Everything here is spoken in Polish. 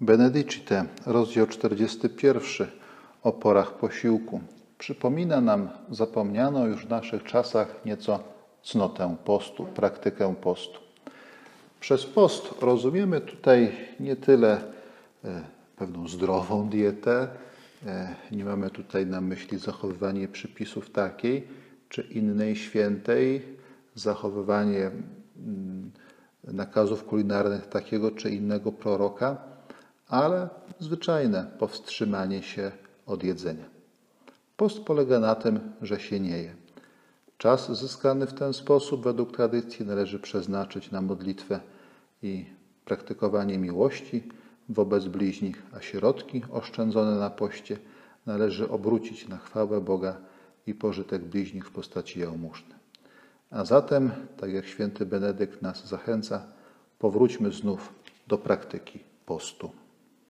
Benedicite, rozdział 41 o porach posiłku. Przypomina nam zapomnianą już w naszych czasach nieco cnotę postu, praktykę postu. Przez post rozumiemy tutaj nie tyle e, pewną zdrową dietę, e, nie mamy tutaj na myśli zachowywanie przypisów takiej czy innej świętej, zachowywanie mm, nakazów kulinarnych takiego czy innego proroka, ale zwyczajne powstrzymanie się od jedzenia. Post polega na tym, że się nie je. Czas zyskany w ten sposób, według tradycji, należy przeznaczyć na modlitwę i praktykowanie miłości wobec bliźnich, a środki oszczędzone na poście należy obrócić na chwałę Boga i pożytek bliźnich w postaci jałmużny. A zatem, tak jak święty Benedykt nas zachęca, powróćmy znów do praktyki postu.